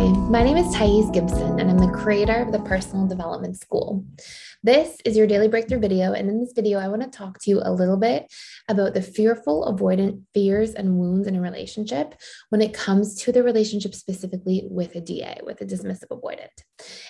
Hi, my name is Thais Gibson, and I'm the creator of the Personal Development School. This is your daily breakthrough video. And in this video, I want to talk to you a little bit about the fearful, avoidant fears and wounds in a relationship when it comes to the relationship specifically with a DA, with a dismissive avoidant.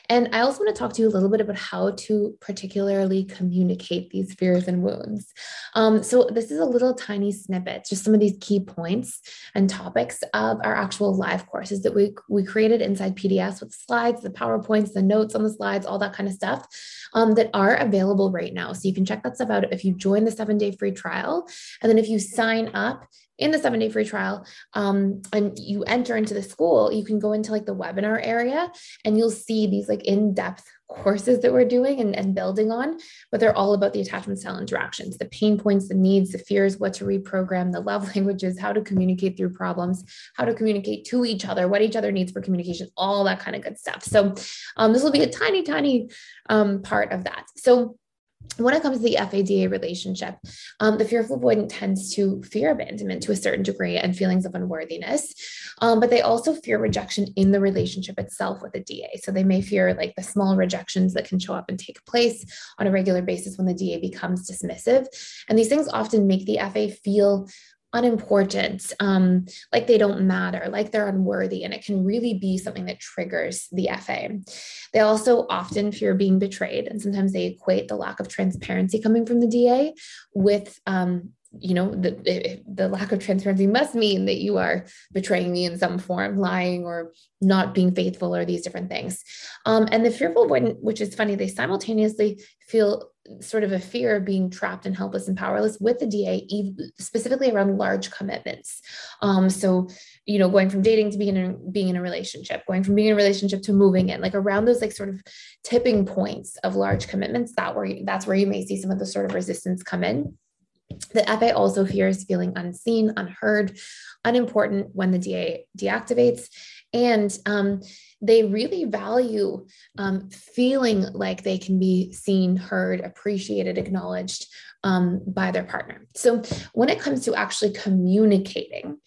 And I also want to talk to you a little bit about how to particularly communicate these fears and wounds. Um, so, this is a little tiny snippet, just some of these key points and topics of our actual live courses that we, we created inside PDFs with slides, the PowerPoints, the notes on the slides, all that kind of stuff. Um, that are available right now. So you can check that stuff out if you join the seven day free trial. And then if you sign up in the seven day free trial um, and you enter into the school, you can go into like the webinar area and you'll see these like in depth courses that we're doing and, and building on, but they're all about the attachment style interactions, the pain points, the needs, the fears, what to reprogram, the love languages, how to communicate through problems, how to communicate to each other, what each other needs for communication, all that kind of good stuff. So um, this will be a tiny, tiny um, part of that. So when it comes to the FADA relationship, um, the fearful avoidant tends to fear abandonment to a certain degree and feelings of unworthiness, um, but they also fear rejection in the relationship itself with the DA. So they may fear like the small rejections that can show up and take place on a regular basis when the DA becomes dismissive. And these things often make the FA feel unimportant, um, like they don't matter, like they're unworthy. And it can really be something that triggers the FA. They also often fear being betrayed. And sometimes they equate the lack of transparency coming from the DA with um, you know the the lack of transparency must mean that you are betraying me in some form lying or not being faithful or these different things. Um, and the fearful avoidant which is funny they simultaneously feel sort of a fear of being trapped and helpless and powerless with the da specifically around large commitments. Um, so you know going from dating to being in being in a relationship going from being in a relationship to moving in like around those like sort of tipping points of large commitments that where that's where you may see some of the sort of resistance come in the FA also fears feeling unseen, unheard, unimportant when the DA deactivates. And um, they really value um, feeling like they can be seen, heard, appreciated, acknowledged um, by their partner. So when it comes to actually communicating,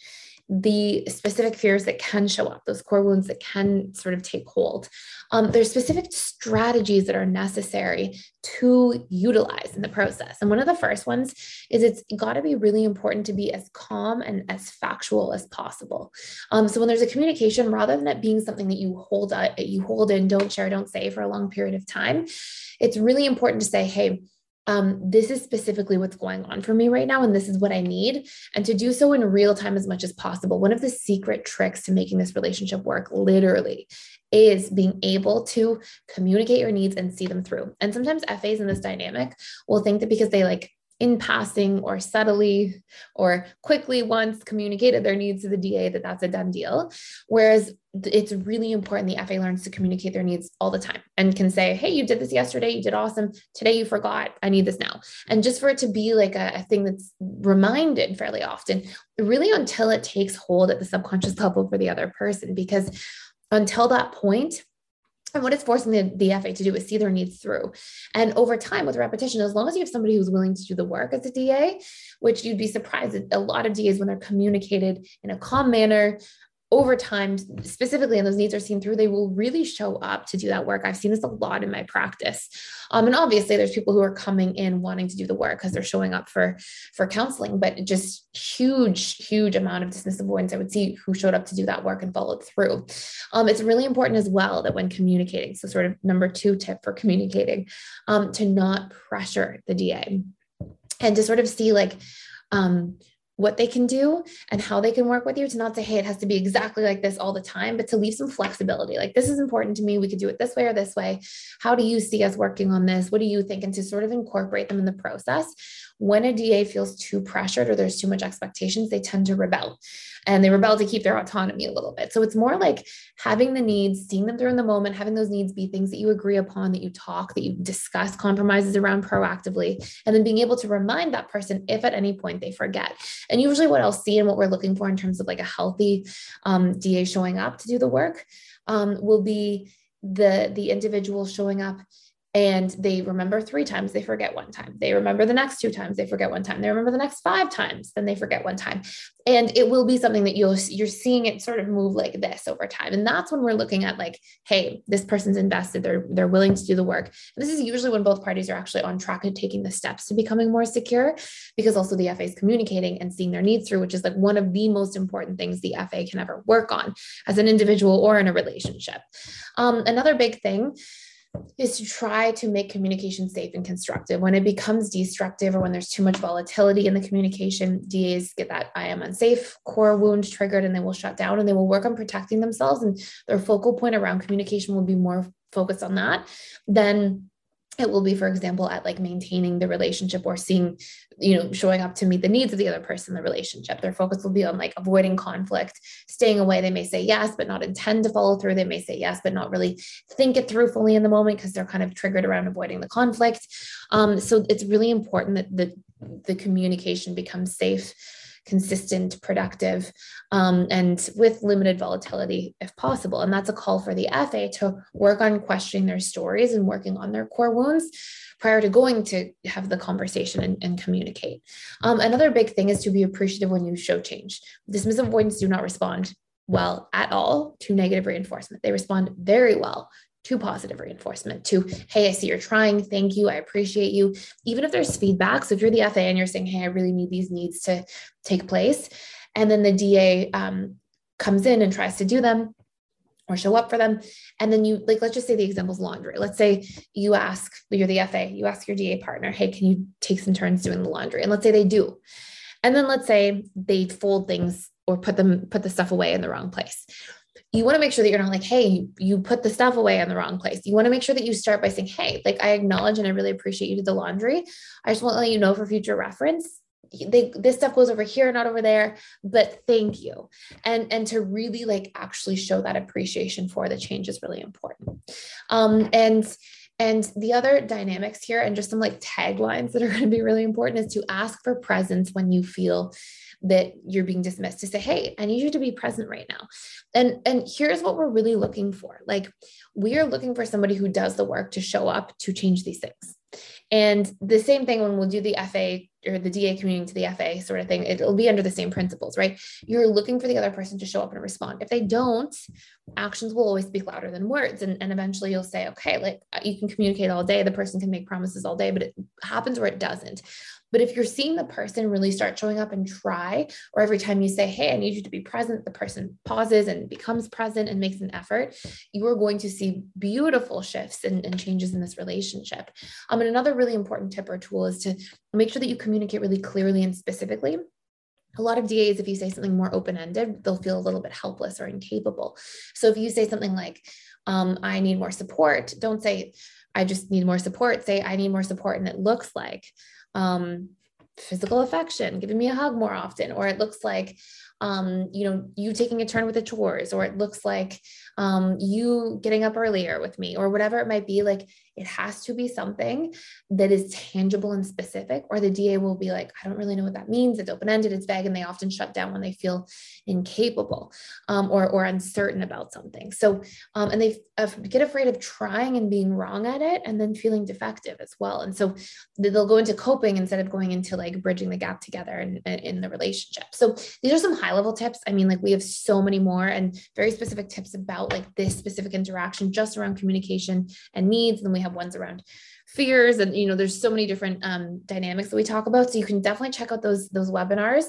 the specific fears that can show up, those core wounds that can sort of take hold. Um, there's specific strategies that are necessary to utilize in the process. And one of the first ones is it's got to be really important to be as calm and as factual as possible. Um, so when there's a communication, rather than it being something that you hold out, you hold in, don't share, don't say for a long period of time, it's really important to say, hey, um, this is specifically what's going on for me right now, and this is what I need. And to do so in real time as much as possible. One of the secret tricks to making this relationship work, literally, is being able to communicate your needs and see them through. And sometimes FAs in this dynamic will think that because they like in passing or subtly or quickly once communicated their needs to the DA that that's a done deal. Whereas it's really important the FA learns to communicate their needs all the time and can say, Hey, you did this yesterday. You did awesome. Today you forgot. I need this now. And just for it to be like a, a thing that's reminded fairly often, really until it takes hold at the subconscious level for the other person. Because until that point, and what it's forcing the, the FA to do is see their needs through. And over time, with repetition, as long as you have somebody who's willing to do the work as a DA, which you'd be surprised that a lot of DAs, when they're communicated in a calm manner, over time, specifically, and those needs are seen through, they will really show up to do that work. I've seen this a lot in my practice. Um, and obviously, there's people who are coming in wanting to do the work because they're showing up for for counseling, but just huge, huge amount of dismissive avoidants. I would see who showed up to do that work and followed through. Um, it's really important as well that when communicating, so sort of number two tip for communicating, um, to not pressure the DA and to sort of see like um, what they can do and how they can work with you to not say, hey, it has to be exactly like this all the time, but to leave some flexibility. Like, this is important to me. We could do it this way or this way. How do you see us working on this? What do you think? And to sort of incorporate them in the process. When a DA feels too pressured or there's too much expectations, they tend to rebel and they rebel to keep their autonomy a little bit. So it's more like having the needs, seeing them through in the moment, having those needs be things that you agree upon, that you talk, that you discuss compromises around proactively, and then being able to remind that person if at any point they forget. And usually, what I'll see and what we're looking for in terms of like a healthy um, DA showing up to do the work um, will be the the individual showing up and they remember three times, they forget one time. They remember the next two times, they forget one time. They remember the next five times, then they forget one time. And it will be something that you'll you're seeing it sort of move like this over time. And that's when we're looking at like, hey, this person's invested, they're they're willing to do the work. And this is usually when both parties are actually on track and taking the steps to becoming more secure, because also the FA is communicating and seeing their needs through, which is like one of the most important things the FA can ever work on as an individual or in a relationship. Um, another big thing is to try to make communication safe and constructive. When it becomes destructive or when there's too much volatility in the communication, DAs get that I am unsafe core wound triggered and they will shut down and they will work on protecting themselves. And their focal point around communication will be more focused on that. Then it will be for example at like maintaining the relationship or seeing you know showing up to meet the needs of the other person in the relationship. Their focus will be on like avoiding conflict staying away. They may say yes but not intend to follow through. They may say yes but not really think it through fully in the moment because they're kind of triggered around avoiding the conflict. Um, so it's really important that the the communication becomes safe consistent, productive, um, and with limited volatility if possible. And that's a call for the FA to work on questioning their stories and working on their core wounds prior to going to have the conversation and, and communicate. Um, another big thing is to be appreciative when you show change. Dismissive avoidants do not respond well at all to negative reinforcement. They respond very well to positive reinforcement to hey i see you're trying. Thank you. I appreciate you. Even if there's feedback so if you're the fa and you're saying hey i really need these needs to take place and then the da um, comes in and tries to do them or show up for them and then you like let's just say the example's laundry. Let's say you ask you're the fa you ask your da partner hey can you take some turns doing the laundry? And let's say they do. And then let's say they fold things or put them put the stuff away in the wrong place you want to make sure that you're not like, hey, you put the stuff away in the wrong place. You want to make sure that you start by saying, hey, like I acknowledge and I really appreciate you did the laundry. I just want to let you know for future reference. They, this stuff goes over here, not over there, but thank you. And, and to really like actually show that appreciation for the change is really important. Um, and, and the other dynamics here and just some like taglines that are going to be really important is to ask for presence when you feel that you're being dismissed to say hey i need you to be present right now. And and here's what we're really looking for. Like we are looking for somebody who does the work to show up to change these things. And the same thing when we'll do the fa or the da community to the fa sort of thing it'll be under the same principles right? You're looking for the other person to show up and respond. If they don't actions will always speak louder than words and, and eventually you'll say okay like you can communicate all day the person can make promises all day but it happens or it doesn't. But if you're seeing the person really start showing up and try, or every time you say, Hey, I need you to be present, the person pauses and becomes present and makes an effort, you are going to see beautiful shifts and, and changes in this relationship. Um, and another really important tip or tool is to make sure that you communicate really clearly and specifically a lot of DAs, if you say something more open ended, they'll feel a little bit helpless or incapable. So if you say something like, um, I need more support, don't say, I just need more support. Say, I need more support. And it looks like, um, physical affection, giving me a hug more often, or it looks like, um, you know, you taking a turn with the chores, or it looks like um, you getting up earlier with me, or whatever it might be. Like it has to be something that is tangible and specific, or the DA will be like, I don't really know what that means. It's open ended, it's vague, and they often shut down when they feel incapable um, or, or uncertain about something. So, um, and they uh, get afraid of trying and being wrong at it and then feeling defective as well. And so they'll go into coping instead of going into like bridging the gap together in, in the relationship. So, these are some high level tips. I mean, like we have so many more and very specific tips about like this specific interaction just around communication and needs. And we have ones around fears and you know there's so many different um, dynamics that we talk about. So you can definitely check out those those webinars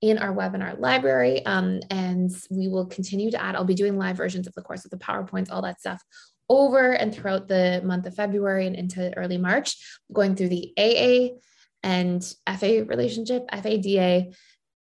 in our webinar library. Um, and we will continue to add i'll be doing live versions of the course with the powerpoints all that stuff over and throughout the month of february and into early march going through the aa and fa relationship fada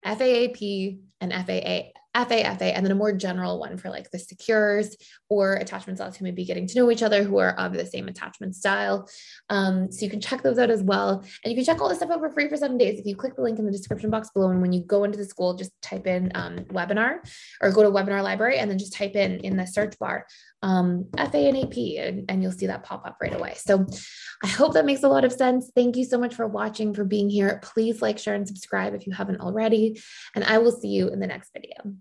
faap and faa FAFA, and then a more general one for like the secures or attachment styles who may be getting to know each other who are of the same attachment style. Um, so you can check those out as well. And you can check all this stuff out for free for seven days. If you click the link in the description box below, and when you go into the school, just type in um, webinar or go to webinar library and then just type in in the search bar um, FA and AP, and, and you'll see that pop up right away. So I hope that makes a lot of sense. Thank you so much for watching, for being here. Please like, share, and subscribe if you haven't already. And I will see you in the next video.